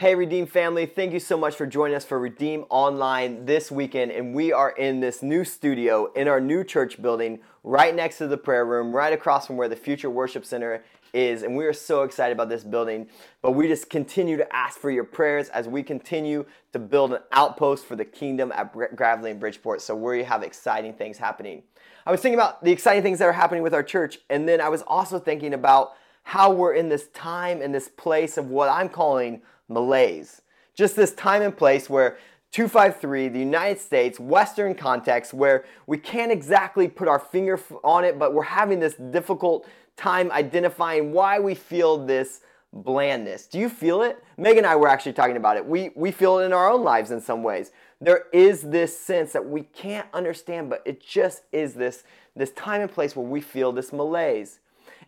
Hey, Redeem family, thank you so much for joining us for Redeem Online this weekend. And we are in this new studio in our new church building, right next to the prayer room, right across from where the Future Worship Center is. And we are so excited about this building. But we just continue to ask for your prayers as we continue to build an outpost for the kingdom at Gravely and Bridgeport. So we have exciting things happening. I was thinking about the exciting things that are happening with our church. And then I was also thinking about how we're in this time and this place of what I'm calling malaise. Just this time and place where 253, the United States, Western context, where we can't exactly put our finger on it, but we're having this difficult time identifying why we feel this blandness. Do you feel it? Meg and I were actually talking about it. We, we feel it in our own lives in some ways. There is this sense that we can't understand, but it just is this, this time and place where we feel this malaise.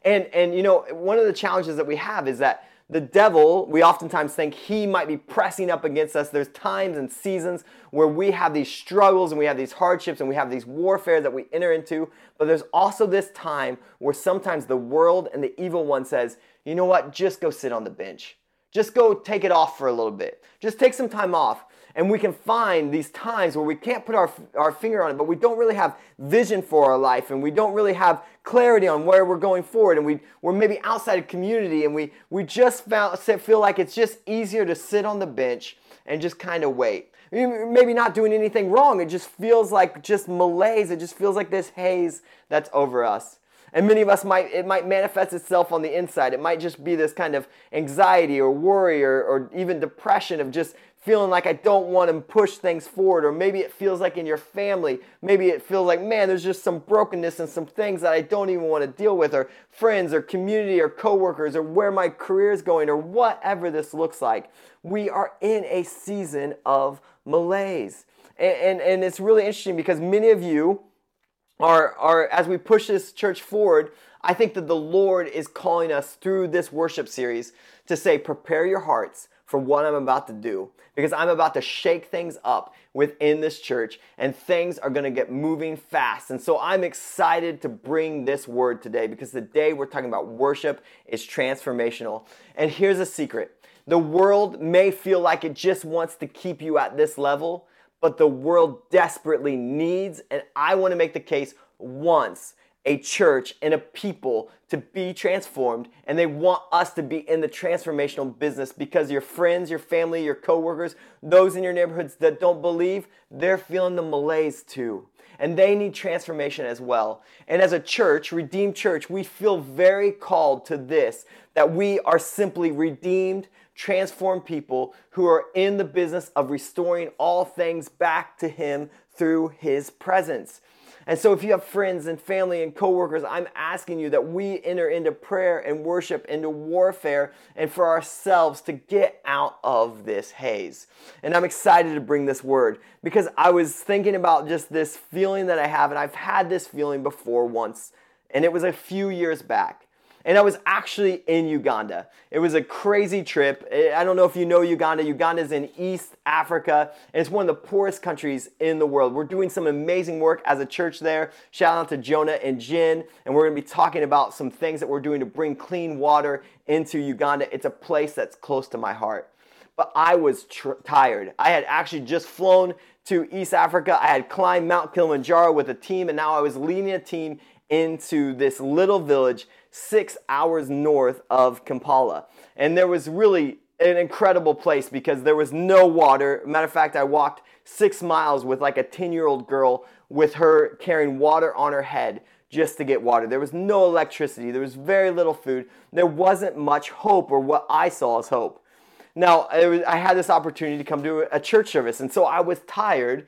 And, and you know, one of the challenges that we have is that the devil, we oftentimes think he might be pressing up against us. There's times and seasons where we have these struggles and we have these hardships and we have these warfare that we enter into. But there's also this time where sometimes the world and the evil one says, you know what, just go sit on the bench. Just go take it off for a little bit. Just take some time off. And we can find these times where we can't put our, our finger on it, but we don't really have vision for our life and we don't really have clarity on where we're going forward. And we, we're maybe outside of community and we, we just found, feel like it's just easier to sit on the bench and just kind of wait. Maybe not doing anything wrong. It just feels like just malaise. It just feels like this haze that's over us. And many of us might, it might manifest itself on the inside. It might just be this kind of anxiety or worry or, or even depression of just feeling like I don't want to push things forward. Or maybe it feels like in your family, maybe it feels like, man, there's just some brokenness and some things that I don't even want to deal with, or friends or community or coworkers or where my career is going or whatever this looks like. We are in a season of malaise. And, and, and it's really interesting because many of you, are, are as we push this church forward, I think that the Lord is calling us through this worship series to say, prepare your hearts for what I'm about to do because I'm about to shake things up within this church and things are going to get moving fast. And so I'm excited to bring this word today because today we're talking about worship is transformational. And here's a secret. The world may feel like it just wants to keep you at this level, but the world desperately needs, and I want to make the case once a church and a people to be transformed and they want us to be in the transformational business because your friends, your family, your coworkers, those in your neighborhoods that don't believe, they're feeling the malaise too. And they need transformation as well. And as a church, Redeemed Church, we feel very called to this that we are simply redeemed, transformed people who are in the business of restoring all things back to Him through His presence. And so, if you have friends and family and coworkers, I'm asking you that we enter into prayer and worship, into warfare, and for ourselves to get out of this haze. And I'm excited to bring this word because I was thinking about just this feeling that I have, and I've had this feeling before once, and it was a few years back and I was actually in Uganda. It was a crazy trip. I don't know if you know Uganda. Uganda is in East Africa, and it's one of the poorest countries in the world. We're doing some amazing work as a church there. Shout out to Jonah and Jen, and we're going to be talking about some things that we're doing to bring clean water into Uganda. It's a place that's close to my heart. But I was tr- tired. I had actually just flown to East Africa. I had climbed Mount Kilimanjaro with a team, and now I was leading a team into this little village six hours north of Kampala. And there was really an incredible place because there was no water. Matter of fact, I walked six miles with like a 10 year old girl with her carrying water on her head just to get water. There was no electricity, there was very little food, there wasn't much hope, or what I saw as hope. Now, I had this opportunity to come to a church service, and so I was tired.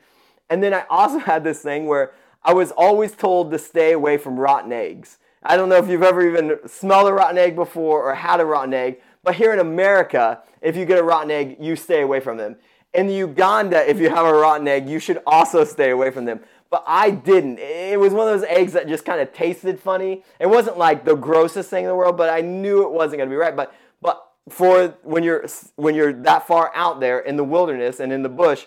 And then I also had this thing where I was always told to stay away from rotten eggs. I don't know if you've ever even smelled a rotten egg before or had a rotten egg, but here in America, if you get a rotten egg, you stay away from them. In Uganda, if you have a rotten egg, you should also stay away from them. But I didn't. It was one of those eggs that just kind of tasted funny. It wasn't like the grossest thing in the world, but I knew it wasn't going to be right. But but for when you're when you're that far out there in the wilderness and in the bush,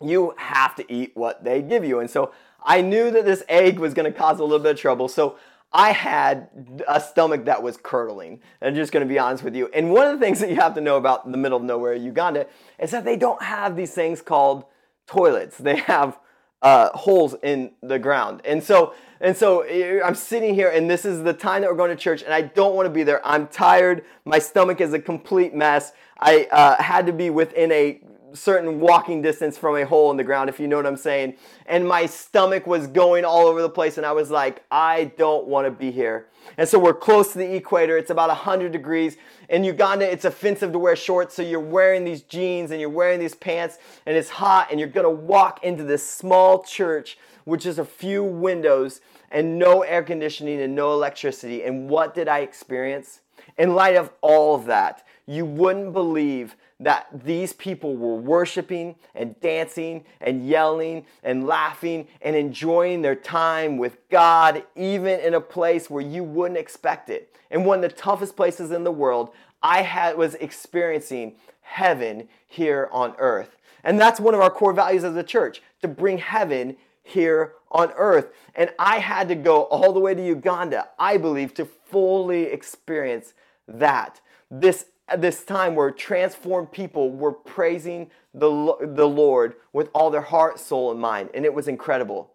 you have to eat what they give you. And so I knew that this egg was going to cause a little bit of trouble. So I had a stomach that was curdling. I'm just going to be honest with you. And one of the things that you have to know about the middle of nowhere, Uganda, is that they don't have these things called toilets. They have uh, holes in the ground. And so, and so eh, I'm sitting here, and this is the time that we're going to church, and I don't want to be there. I'm tired. My stomach is a complete mess. I uh, had to be within a certain walking distance from a hole in the ground, if you know what I'm saying. And my stomach was going all over the place, and I was like, I don't want to be here. And so we're close to the equator. It's about 100 degrees. In Uganda, it's offensive to wear shorts, so you're wearing these jeans and you're wearing these pants, and it's hot, and you're to walk into this small church, which is a few windows and no air conditioning and no electricity. And what did I experience? In light of all of that, you wouldn't believe that these people were worshiping and dancing and yelling and laughing and enjoying their time with God, even in a place where you wouldn't expect it. In one of the toughest places in the world, I had, was experiencing heaven here on earth. And that's one of our core values as a church to bring heaven here on earth. And I had to go all the way to Uganda, I believe, to fully experience that. This this time where transformed people were praising the, the Lord with all their heart, soul, and mind. And it was incredible.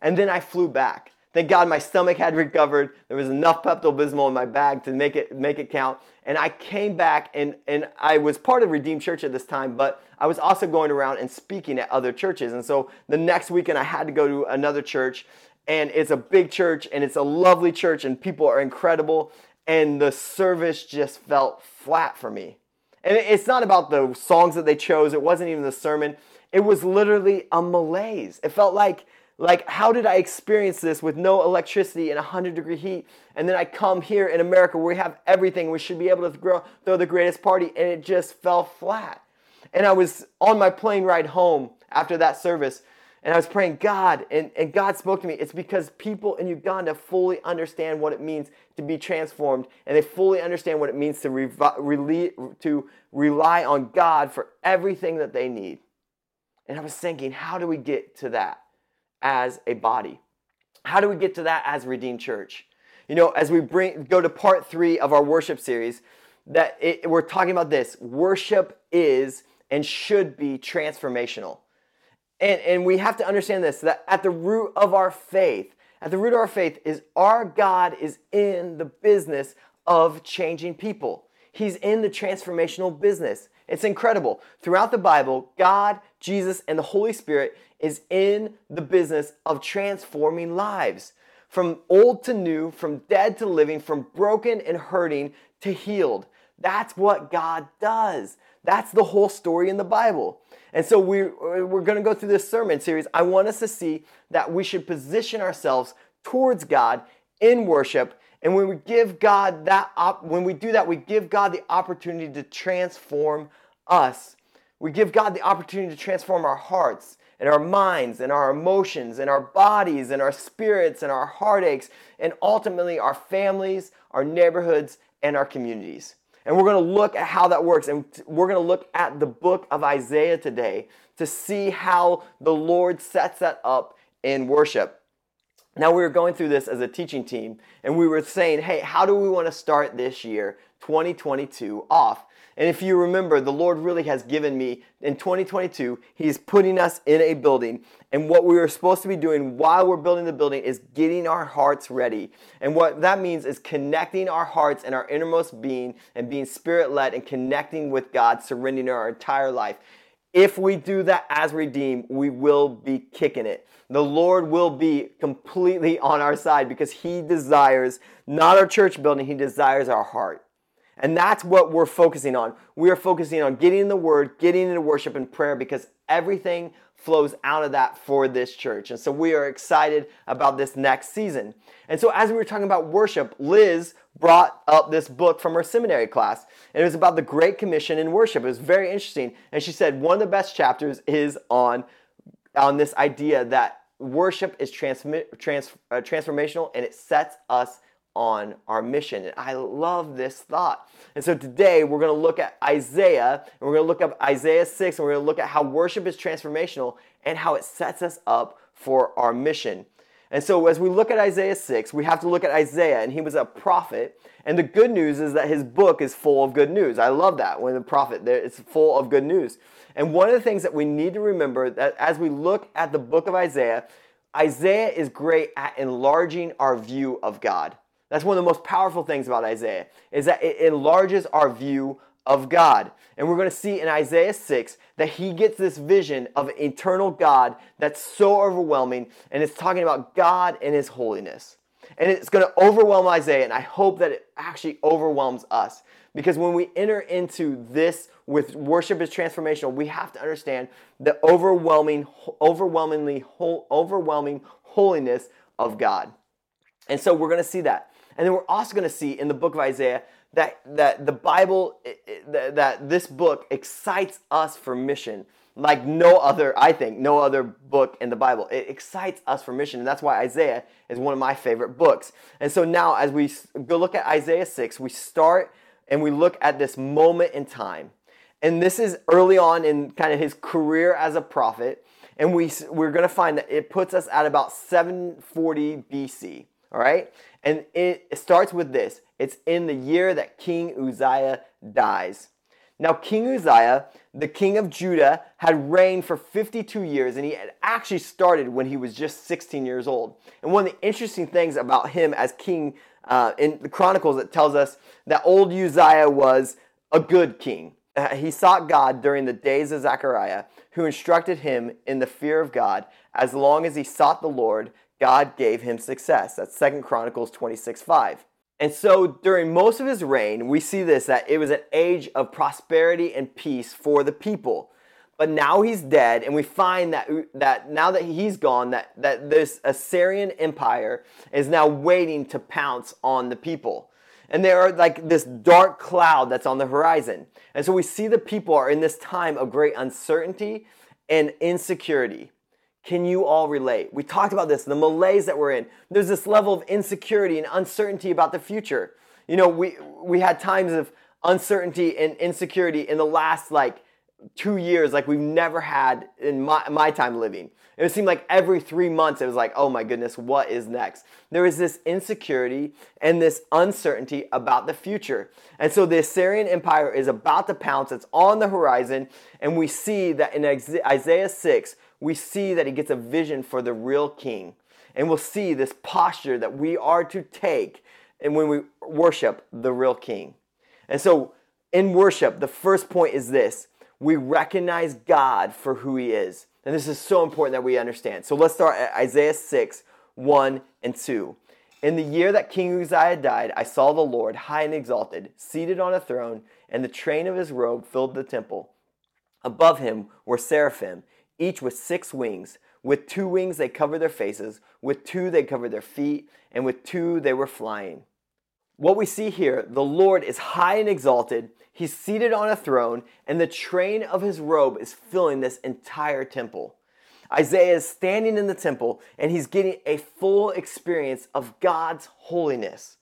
And then I flew back. Thank God my stomach had recovered. There was enough Pepto Bismol in my bag to make it, make it count. And I came back and, and I was part of Redeemed Church at this time, but I was also going around and speaking at other churches. And so the next weekend I had to go to another church and it's a big church and it's a lovely church and people are incredible and the service just felt flat for me. And it's not about the songs that they chose, it wasn't even the sermon. It was literally a malaise. It felt like like how did I experience this with no electricity and 100 degree heat and then I come here in America where we have everything we should be able to throw, throw the greatest party and it just fell flat. And I was on my plane ride home after that service and I was praying, God, and, and God spoke to me. It's because people in Uganda fully understand what it means to be transformed, and they fully understand what it means to, revi- to rely on God for everything that they need. And I was thinking, how do we get to that as a body? How do we get to that as Redeemed Church? You know, as we bring go to part three of our worship series, that it, we're talking about this worship is and should be transformational. And, and we have to understand this that at the root of our faith, at the root of our faith is our God is in the business of changing people. He's in the transformational business. It's incredible. Throughout the Bible, God, Jesus, and the Holy Spirit is in the business of transforming lives. From old to new, from dead to living, from broken and hurting to healed. That's what God does. That's the whole story in the Bible. And so we're, we're going to go through this sermon series. I want us to see that we should position ourselves towards God in worship. And when we give God that, op- when we do that, we give God the opportunity to transform us. We give God the opportunity to transform our hearts and our minds and our emotions and our bodies and our spirits and our heartaches and ultimately our families, our neighborhoods, and our communities. And we're going to look at how that works. And we're going to look at the book of Isaiah today to see how the Lord sets that up in worship. Now, we were going through this as a teaching team, and we were saying, hey, how do we want to start this year, 2022, off? And if you remember, the Lord really has given me in 2022, He's putting us in a building. And what we were supposed to be doing while we're building the building is getting our hearts ready. And what that means is connecting our hearts and our innermost being and being spirit led and connecting with God, surrendering our entire life. If we do that as redeemed, we will be kicking it. The Lord will be completely on our side because He desires not our church building, He desires our heart. And that's what we're focusing on. We are focusing on getting in the Word, getting into worship and prayer because everything flows out of that for this church. And so we are excited about this next season. And so as we were talking about worship, Liz brought up this book from her seminary class. And it was about the Great Commission in worship. It was very interesting. And she said one of the best chapters is on, on this idea that worship is transmi- trans, uh, transformational and it sets us on our mission. And I love this thought. And so today we're going to look at Isaiah, and we're going to look at Isaiah 6, and we're going to look at how worship is transformational and how it sets us up for our mission. And so as we look at Isaiah 6, we have to look at Isaiah, and he was a prophet. And the good news is that his book is full of good news. I love that when the prophet, it's full of good news. And one of the things that we need to remember that as we look at the book of Isaiah, Isaiah is great at enlarging our view of God. That's one of the most powerful things about Isaiah, is that it enlarges our view of God. And we're going to see in Isaiah 6 that he gets this vision of eternal God that's so overwhelming, and it's talking about God and his holiness. And it's going to overwhelm Isaiah, and I hope that it actually overwhelms us. Because when we enter into this with worship is transformational, we have to understand the overwhelming, overwhelmingly, overwhelming holiness of God. And so we're going to see that. And then we're also going to see in the book of Isaiah that, that the Bible, that this book excites us for mission like no other, I think, no other book in the Bible. It excites us for mission, and that's why Isaiah is one of my favorite books. And so now, as we go look at Isaiah 6, we start and we look at this moment in time. And this is early on in kind of his career as a prophet. And we, we're going to find that it puts us at about 740 BC. All right? And it starts with this it's in the year that King Uzziah dies. Now, King Uzziah, the king of Judah, had reigned for 52 years, and he had actually started when he was just 16 years old. And one of the interesting things about him as king uh, in the Chronicles, it tells us that old Uzziah was a good king. Uh, he sought God during the days of Zechariah, who instructed him in the fear of God. As long as he sought the Lord, God gave him success. That's Second Chronicles 26 5. And so during most of his reign, we see this that it was an age of prosperity and peace for the people. But now he's dead, and we find that, that now that he's gone, that, that this Assyrian empire is now waiting to pounce on the people. And there are like this dark cloud that's on the horizon. And so we see the people are in this time of great uncertainty and insecurity. Can you all relate? We talked about this, the malaise that we're in. There's this level of insecurity and uncertainty about the future. You know, we we had times of uncertainty and insecurity in the last like two years like we've never had in my, my time living. It seemed like every three months it was like, oh my goodness, what is next? There is this insecurity and this uncertainty about the future. And so the Assyrian Empire is about to pounce, it's on the horizon, and we see that in Isaiah 6, we see that he gets a vision for the real king. And we'll see this posture that we are to take and when we worship the real king. And so in worship, the first point is this we recognize God for who he is. And this is so important that we understand. So let's start at Isaiah 6 1 and 2. In the year that King Uzziah died, I saw the Lord high and exalted, seated on a throne, and the train of his robe filled the temple. Above him were seraphim, each with six wings. With two wings they covered their faces, with two they covered their feet, and with two they were flying. What we see here, the Lord is high and exalted He's seated on a throne, and the train of his robe is filling this entire temple. Isaiah is standing in the temple, and he's getting a full experience of God's holiness.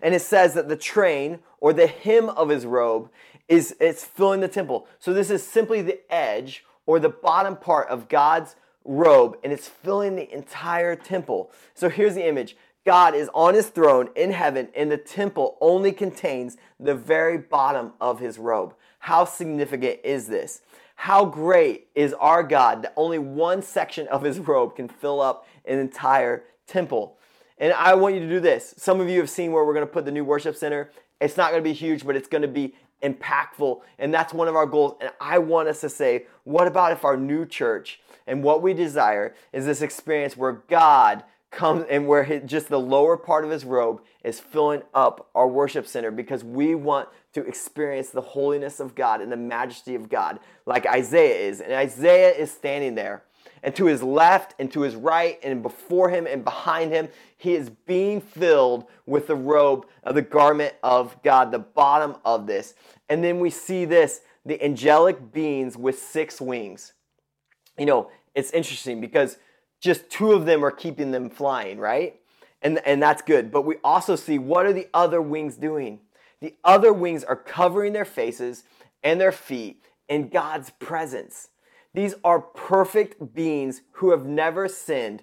And it says that the train or the hem of his robe is it's filling the temple. So this is simply the edge or the bottom part of God's robe, and it's filling the entire temple. So here's the image God is on his throne in heaven, and the temple only contains the very bottom of his robe. How significant is this? How great is our God that only one section of his robe can fill up an entire temple? And I want you to do this. Some of you have seen where we're going to put the new worship center. It's not going to be huge, but it's going to be impactful. And that's one of our goals. And I want us to say, what about if our new church and what we desire is this experience where God comes and where his, just the lower part of his robe is filling up our worship center because we want to experience the holiness of God and the majesty of God like Isaiah is. And Isaiah is standing there. And to his left and to his right and before him and behind him, he is being filled with the robe of the garment of God, the bottom of this. And then we see this the angelic beings with six wings. You know, it's interesting because just two of them are keeping them flying, right? And, and that's good. But we also see what are the other wings doing? The other wings are covering their faces and their feet in God's presence. These are perfect beings who have never sinned.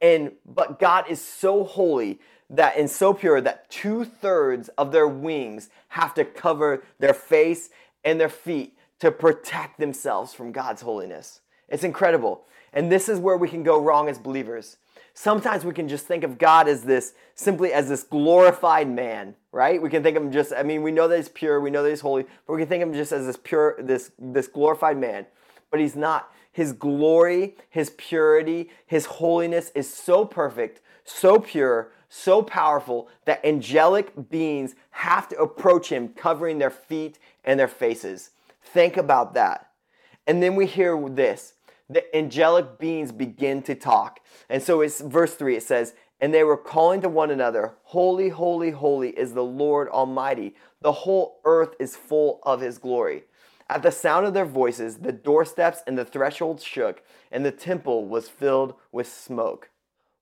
And but God is so holy that and so pure that two thirds of their wings have to cover their face and their feet to protect themselves from God's holiness. It's incredible. And this is where we can go wrong as believers. Sometimes we can just think of God as this, simply as this glorified man, right? We can think of him just, I mean, we know that he's pure, we know that he's holy, but we can think of him just as this pure, this, this glorified man. But he's not. His glory, his purity, his holiness is so perfect, so pure, so powerful that angelic beings have to approach him covering their feet and their faces. Think about that. And then we hear this the angelic beings begin to talk. And so it's verse 3 it says, And they were calling to one another, Holy, holy, holy is the Lord Almighty. The whole earth is full of his glory. At the sound of their voices, the doorsteps and the thresholds shook, and the temple was filled with smoke.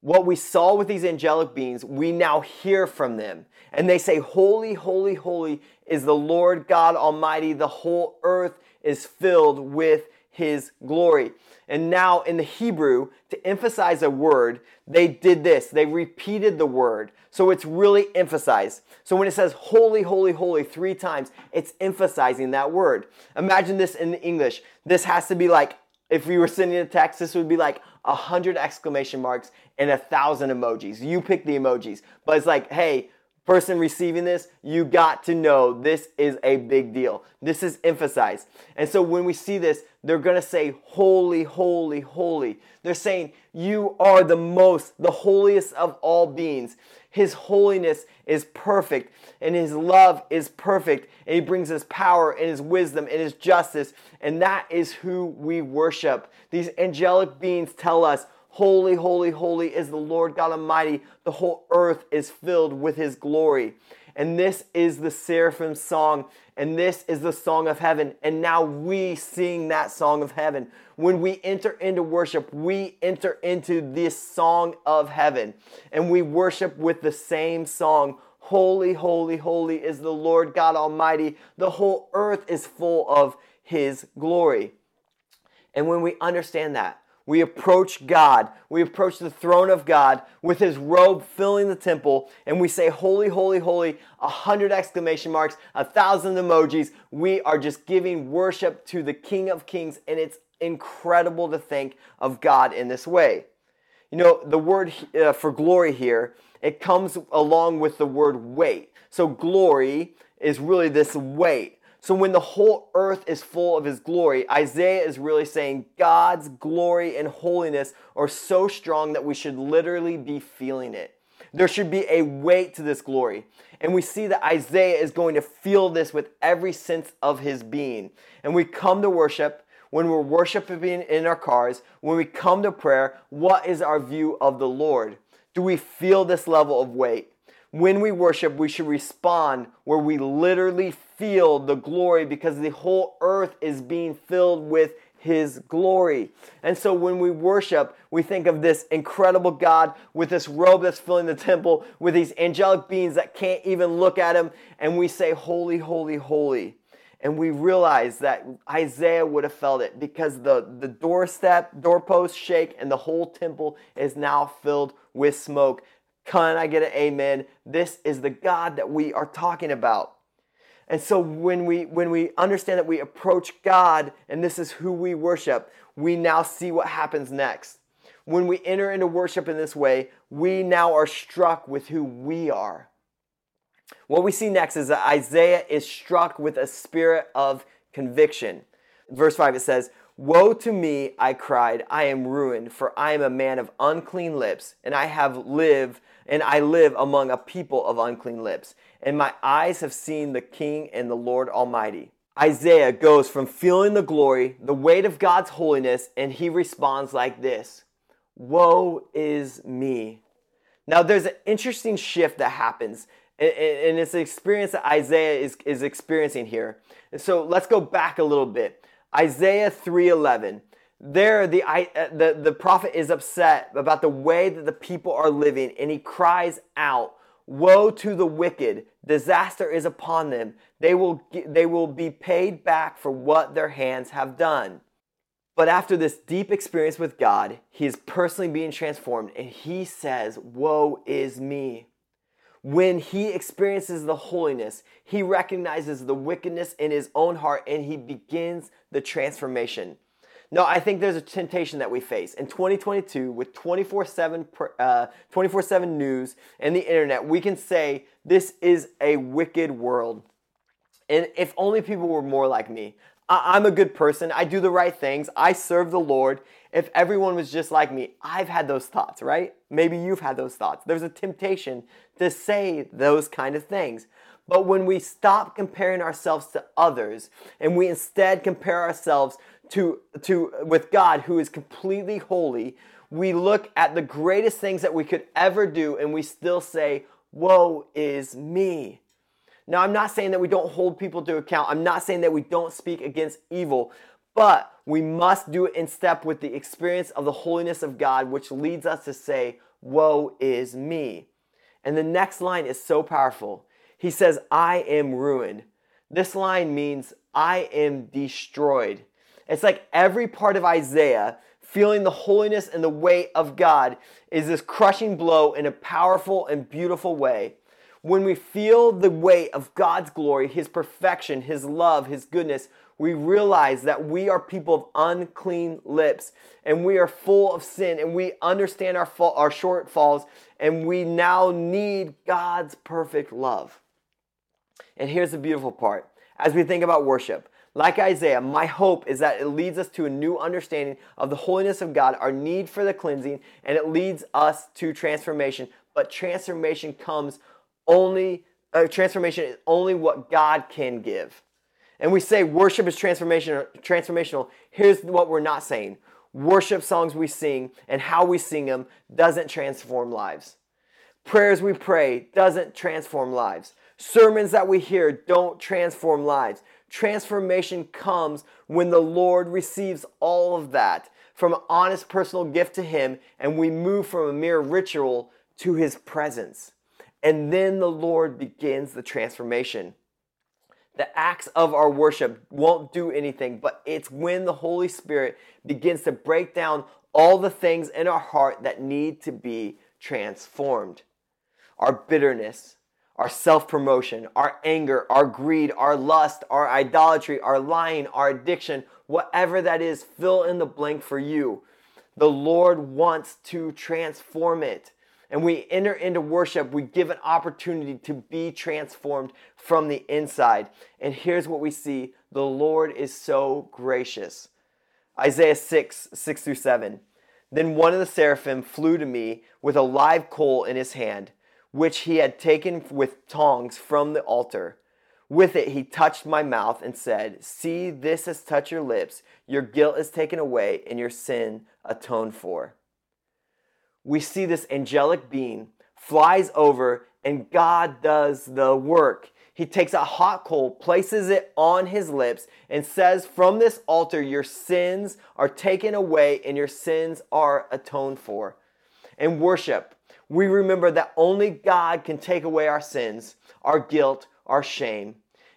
What we saw with these angelic beings, we now hear from them. And they say, Holy, holy, holy is the Lord God Almighty. The whole earth is filled with his glory. And now in the Hebrew, to emphasize a word, they did this. They repeated the word. So it's really emphasized. So when it says holy, holy, holy three times, it's emphasizing that word. Imagine this in English. This has to be like, if we were sending a text, this would be like a hundred exclamation marks and a thousand emojis. You pick the emojis. But it's like, hey, person receiving this, you got to know this is a big deal. This is emphasized. And so when we see this, they're going to say, Holy, holy, holy. They're saying, You are the most, the holiest of all beings. His holiness is perfect, and His love is perfect, and He brings His power and His wisdom and His justice, and that is who we worship. These angelic beings tell us, Holy, holy, holy is the Lord God Almighty. The whole earth is filled with His glory. And this is the seraphim song, and this is the song of heaven. And now we sing that song of heaven. When we enter into worship, we enter into this song of heaven, and we worship with the same song. Holy, holy, holy is the Lord God Almighty. The whole earth is full of His glory. And when we understand that, we approach God. We approach the throne of God with his robe filling the temple, and we say, Holy, holy, holy, a hundred exclamation marks, a thousand emojis. We are just giving worship to the King of Kings, and it's incredible to think of God in this way. You know, the word uh, for glory here, it comes along with the word weight. So, glory is really this weight. So when the whole earth is full of his glory, Isaiah is really saying God's glory and holiness are so strong that we should literally be feeling it. There should be a weight to this glory. And we see that Isaiah is going to feel this with every sense of his being. And we come to worship, when we're worshiping in our cars, when we come to prayer, what is our view of the Lord? Do we feel this level of weight? When we worship, we should respond where we literally feel the glory because the whole earth is being filled with his glory. And so when we worship, we think of this incredible God with this robe that's filling the temple, with these angelic beings that can't even look at him, and we say, Holy, holy, holy. And we realize that Isaiah would have felt it because the, the doorstep, doorposts shake, and the whole temple is now filled with smoke. Can I get an amen? This is the God that we are talking about. And so when we when we understand that we approach God and this is who we worship, we now see what happens next. When we enter into worship in this way, we now are struck with who we are. What we see next is that Isaiah is struck with a spirit of conviction. Verse 5 it says, Woe to me, I cried, I am ruined, for I am a man of unclean lips, and I have lived, and I live among a people of unclean lips and my eyes have seen the King and the Lord Almighty. Isaiah goes from feeling the glory, the weight of God's holiness, and he responds like this Woe is me. Now, there's an interesting shift that happens, and it's an experience that Isaiah is, is experiencing here. And so let's go back a little bit. Isaiah 3:11. There, the, uh, the, the prophet is upset about the way that the people are living, and he cries out, Woe to the wicked, disaster is upon them. They will, they will be paid back for what their hands have done. But after this deep experience with God, he is personally being transformed and he says, Woe is me. When he experiences the holiness, he recognizes the wickedness in his own heart and he begins the transformation. No, I think there's a temptation that we face. In 2022, with 24 7 uh, 7 news and the internet, we can say this is a wicked world. And if only people were more like me. I- I'm a good person. I do the right things. I serve the Lord. If everyone was just like me, I've had those thoughts, right? Maybe you've had those thoughts. There's a temptation to say those kind of things. But when we stop comparing ourselves to others and we instead compare ourselves to, to with God who is completely holy, we look at the greatest things that we could ever do and we still say, Woe is me. Now, I'm not saying that we don't hold people to account. I'm not saying that we don't speak against evil, but we must do it in step with the experience of the holiness of God, which leads us to say, Woe is me. And the next line is so powerful. He says, I am ruined. This line means I am destroyed. It's like every part of Isaiah feeling the holiness and the weight of God is this crushing blow in a powerful and beautiful way. When we feel the weight of God's glory, His perfection, His love, His goodness, we realize that we are people of unclean lips and we are full of sin and we understand our, our shortfalls and we now need God's perfect love. And here's the beautiful part as we think about worship. Like Isaiah, my hope is that it leads us to a new understanding of the holiness of God, our need for the cleansing, and it leads us to transformation. But transformation comes only, uh, transformation is only what God can give. And we say worship is transformation, transformational. Here's what we're not saying worship songs we sing and how we sing them doesn't transform lives. Prayers we pray doesn't transform lives. Sermons that we hear don't transform lives. Transformation comes when the Lord receives all of that from an honest personal gift to Him, and we move from a mere ritual to His presence. And then the Lord begins the transformation. The acts of our worship won't do anything, but it's when the Holy Spirit begins to break down all the things in our heart that need to be transformed. Our bitterness, our self promotion, our anger, our greed, our lust, our idolatry, our lying, our addiction, whatever that is, fill in the blank for you. The Lord wants to transform it. And we enter into worship, we give an opportunity to be transformed from the inside. And here's what we see the Lord is so gracious. Isaiah 6, 6 through 7. Then one of the seraphim flew to me with a live coal in his hand which he had taken with tongs from the altar. With it he touched my mouth and said, See, this has touched your lips. Your guilt is taken away and your sin atoned for. We see this angelic being flies over and God does the work. He takes a hot coal, places it on his lips, and says, From this altar, your sins are taken away and your sins are atoned for. And worship, we remember that only God can take away our sins, our guilt, our shame.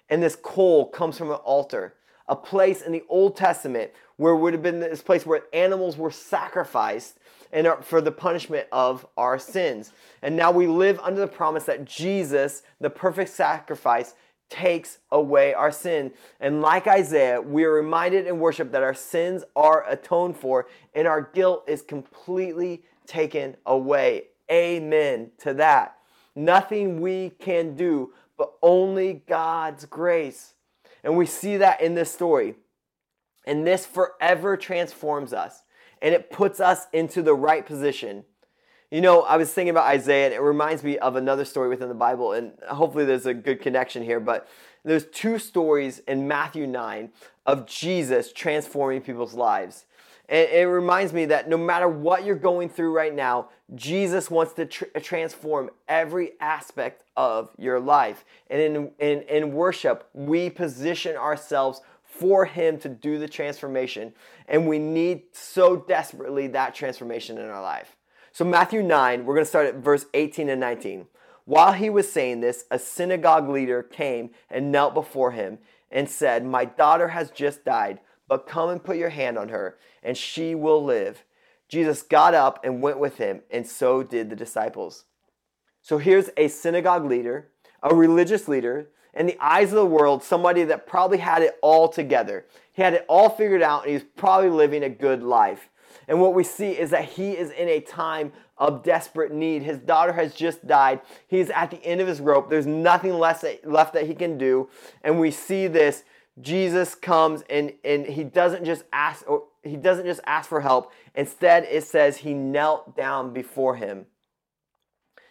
And this coal comes from an altar, a place in the Old Testament where would have been this place where animals were sacrificed and for the punishment of our sins. And now we live under the promise that Jesus, the perfect sacrifice, takes away our sin. And like Isaiah, we are reminded in worship that our sins are atoned for and our guilt is completely taken away. Amen to that. Nothing we can do, but only God's grace. And we see that in this story. And this forever transforms us and it puts us into the right position. You know, I was thinking about Isaiah and it reminds me of another story within the Bible, and hopefully there's a good connection here. But there's two stories in Matthew 9 of Jesus transforming people's lives. And it reminds me that no matter what you're going through right now, Jesus wants to tr- transform every aspect of your life. And in, in, in worship, we position ourselves for Him to do the transformation. And we need so desperately that transformation in our life. So, Matthew 9, we're going to start at verse 18 and 19. While he was saying this, a synagogue leader came and knelt before him and said, My daughter has just died but come and put your hand on her, and she will live. Jesus got up and went with him, and so did the disciples. So here's a synagogue leader, a religious leader, in the eyes of the world, somebody that probably had it all together. He had it all figured out, and he's probably living a good life. And what we see is that he is in a time of desperate need. His daughter has just died. He's at the end of his rope. There's nothing less left that he can do. And we see this. Jesus comes and, and he doesn't just ask he doesn't just ask for help. Instead, it says he knelt down before him.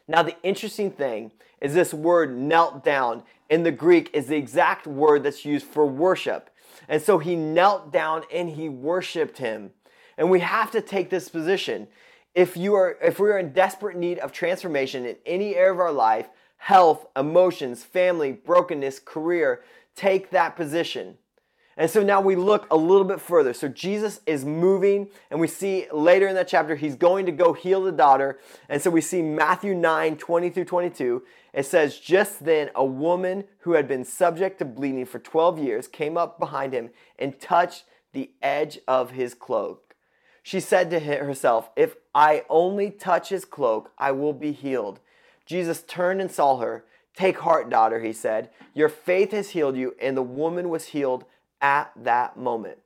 Now, the interesting thing is this word knelt down in the Greek is the exact word that's used for worship. And so he knelt down and he worshiped him. And we have to take this position. If you are if we are in desperate need of transformation in any area of our life, health, emotions, family, brokenness, career, take that position. And so now we look a little bit further. So Jesus is moving, and we see later in that chapter, he's going to go heal the daughter. And so we see Matthew 9 20 through 22. It says, Just then, a woman who had been subject to bleeding for 12 years came up behind him and touched the edge of his cloak. She said to herself, If I only touch his cloak, I will be healed. Jesus turned and saw her. Take heart, daughter, he said. Your faith has healed you. And the woman was healed at that moment.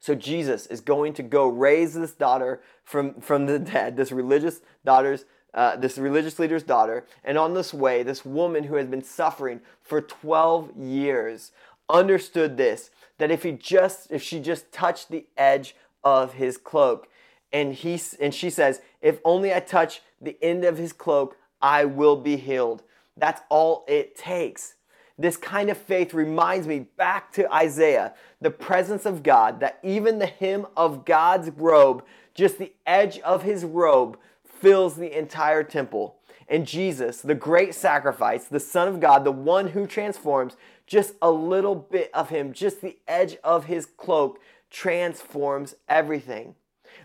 So Jesus is going to go raise this daughter from, from the dead, this religious daughter's, uh, this religious leader's daughter. And on this way, this woman who has been suffering for 12 years understood this, that if he just, if she just touched the edge of his cloak, and he and she says, if only I touch the end of his cloak, I will be healed. That's all it takes. This kind of faith reminds me back to Isaiah, the presence of God, that even the hem of God's robe, just the edge of his robe, fills the entire temple. And Jesus, the great sacrifice, the Son of God, the one who transforms, just a little bit of him, just the edge of his cloak, transforms everything.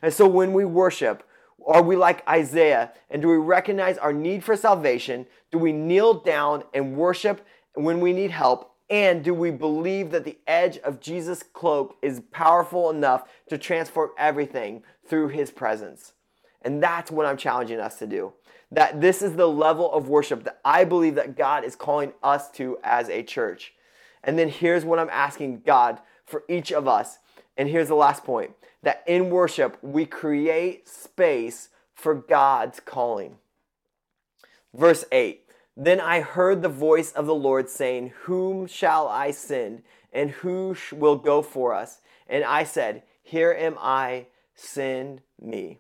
And so when we worship, are we like Isaiah? And do we recognize our need for salvation? Do we kneel down and worship when we need help? And do we believe that the edge of Jesus' cloak is powerful enough to transform everything through his presence? And that's what I'm challenging us to do. That this is the level of worship that I believe that God is calling us to as a church. And then here's what I'm asking God for each of us. And here's the last point that in worship, we create space for God's calling. Verse 8 then I heard the voice of the Lord saying, Whom shall I send? And who will go for us? And I said, Here am I, send me.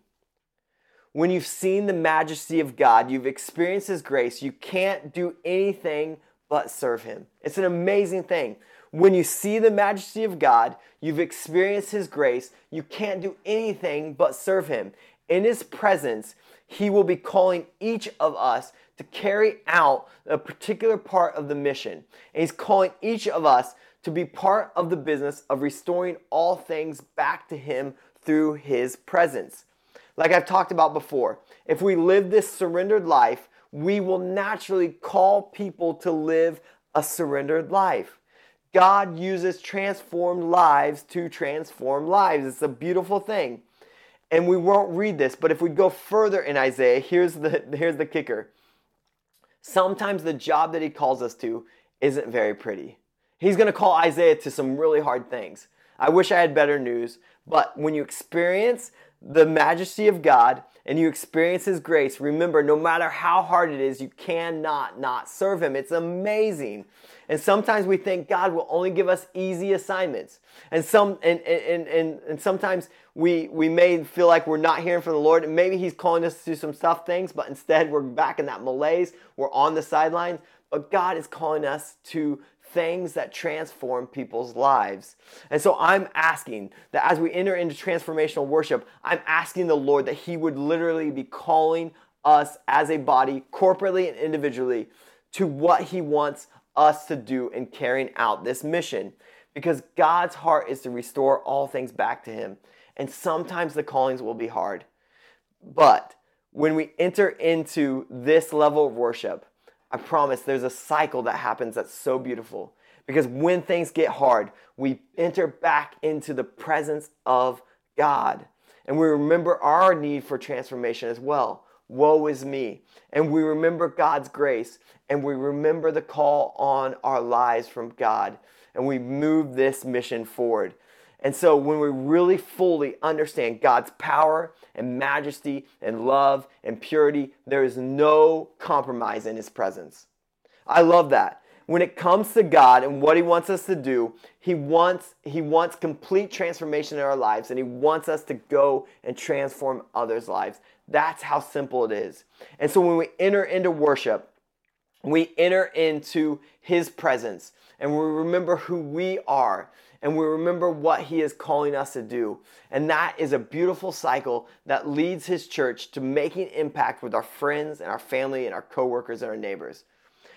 When you've seen the majesty of God, you've experienced His grace, you can't do anything but serve Him. It's an amazing thing. When you see the majesty of God, you've experienced His grace, you can't do anything but serve Him. In His presence, He will be calling each of us to carry out a particular part of the mission. And He's calling each of us to be part of the business of restoring all things back to Him through His presence. Like I've talked about before, if we live this surrendered life, we will naturally call people to live a surrendered life. God uses transformed lives to transform lives. It's a beautiful thing. And we won't read this, but if we go further in Isaiah, here's the, here's the kicker. Sometimes the job that he calls us to isn't very pretty. He's going to call Isaiah to some really hard things. I wish I had better news, but when you experience the majesty of God and you experience His grace, remember, no matter how hard it is, you cannot not serve Him. It's amazing. And sometimes we think God will only give us easy assignments. And some and and, and, and sometimes we we may feel like we're not hearing from the Lord. And maybe He's calling us to do some tough things, but instead we're back in that malaise. We're on the sidelines. But God is calling us to things that transform people's lives. And so I'm asking that as we enter into transformational worship, I'm asking the Lord that He would literally be calling us as a body, corporately and individually, to what He wants us to do in carrying out this mission. Because God's heart is to restore all things back to Him. And sometimes the callings will be hard. But when we enter into this level of worship, I promise there's a cycle that happens that's so beautiful Because when things get hard, we enter back into the presence of God. And we remember our need for transformation as well. Woe is me. And we remember God's grace and we remember the call on our lives from God. And we move this mission forward. And so when we really fully understand God's power and majesty and love and purity, there is no compromise in his presence. I love that. When it comes to God and what he wants us to do, he wants he wants complete transformation in our lives and he wants us to go and transform others' lives. That's how simple it is. And so when we enter into worship, we enter into his presence and we remember who we are and we remember what he is calling us to do. And that is a beautiful cycle that leads his church to making impact with our friends and our family and our coworkers and our neighbors.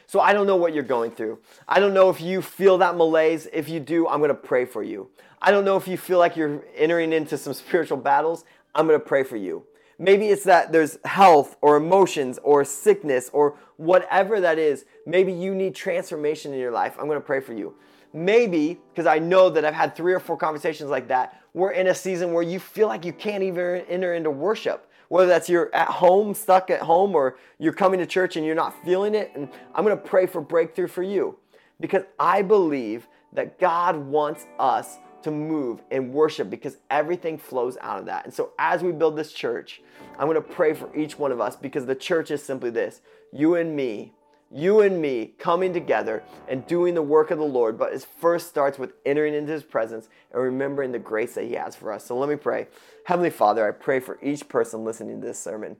So I don't know what you're going through. I don't know if you feel that malaise. If you do, I'm going to pray for you. I don't know if you feel like you're entering into some spiritual battles. I'm going to pray for you. Maybe it's that there's health or emotions or sickness or whatever that is. Maybe you need transformation in your life. I'm going to pray for you. Maybe, because I know that I've had three or four conversations like that, we're in a season where you feel like you can't even enter into worship. Whether that's you're at home, stuck at home, or you're coming to church and you're not feeling it. And I'm going to pray for breakthrough for you because I believe that God wants us to move and worship because everything flows out of that. And so as we build this church, I'm going to pray for each one of us because the church is simply this you and me you and me coming together and doing the work of the Lord, but it first starts with entering into His presence and remembering the grace that He has for us. So let me pray. Heavenly Father, I pray for each person listening to this sermon.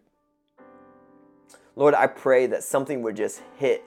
Lord, I pray that something would just hit.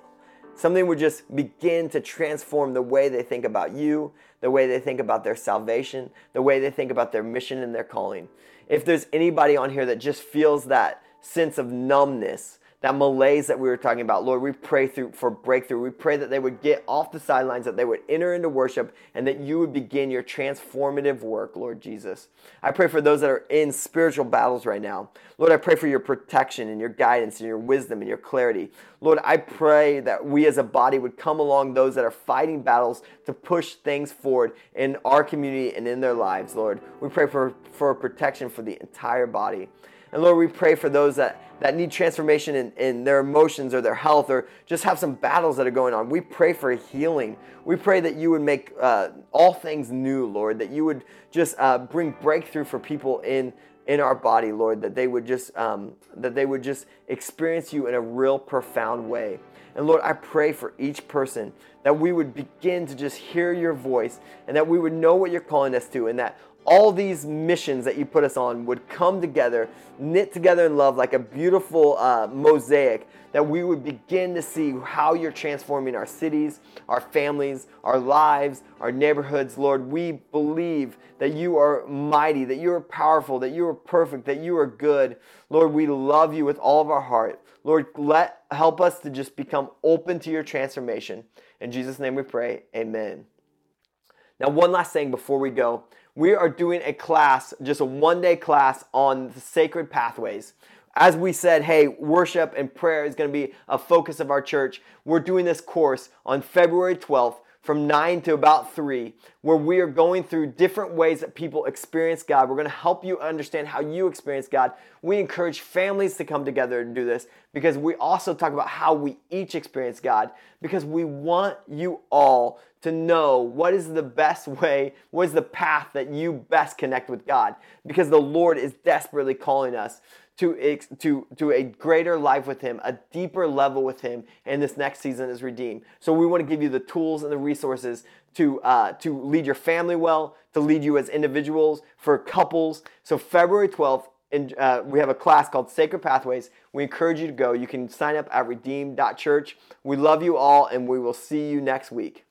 Something would just begin to transform the way they think about you, the way they think about their salvation, the way they think about their mission and their calling. If there's anybody on here that just feels that sense of numbness, that malaise that we were talking about. Lord, we pray through for breakthrough. We pray that they would get off the sidelines, that they would enter into worship, and that you would begin your transformative work, Lord Jesus. I pray for those that are in spiritual battles right now. Lord, I pray for your protection and your guidance and your wisdom and your clarity. Lord, I pray that we as a body would come along those that are fighting battles to push things forward in our community and in their lives, Lord. We pray for, for protection for the entire body. And Lord, we pray for those that, that need transformation in, in their emotions or their health or just have some battles that are going on. We pray for healing. We pray that you would make uh, all things new, Lord, that you would just uh, bring breakthrough for people in in our body, Lord, that they would just um, that they would just experience you in a real profound way. And Lord, I pray for each person that we would begin to just hear your voice and that we would know what you're calling us to and that all these missions that you put us on would come together, knit together in love like a beautiful uh, mosaic, that we would begin to see how you're transforming our cities, our families, our lives, our neighborhoods. Lord, we believe that you are mighty, that you are powerful, that you are perfect, that you are good. Lord, we love you with all of our heart. Lord, let help us to just become open to your transformation. In Jesus' name we pray. Amen. Now, one last thing before we go we are doing a class, just a one day class on the sacred pathways. As we said, hey, worship and prayer is going to be a focus of our church. We're doing this course on February 12th from 9 to about 3, where we are going through different ways that people experience God. We're going to help you understand how you experience God. We encourage families to come together and do this because we also talk about how we each experience God because we want you all to know what is the best way, what is the path that you best connect with God because the Lord is desperately calling us to, to, to a greater life with Him, a deeper level with Him, and this next season is redeemed. So we want to give you the tools and the resources to, uh, to lead your family well, to lead you as individuals, for couples. So February 12th, in, uh, we have a class called Sacred Pathways. We encourage you to go. You can sign up at redeem.church. We love you all, and we will see you next week.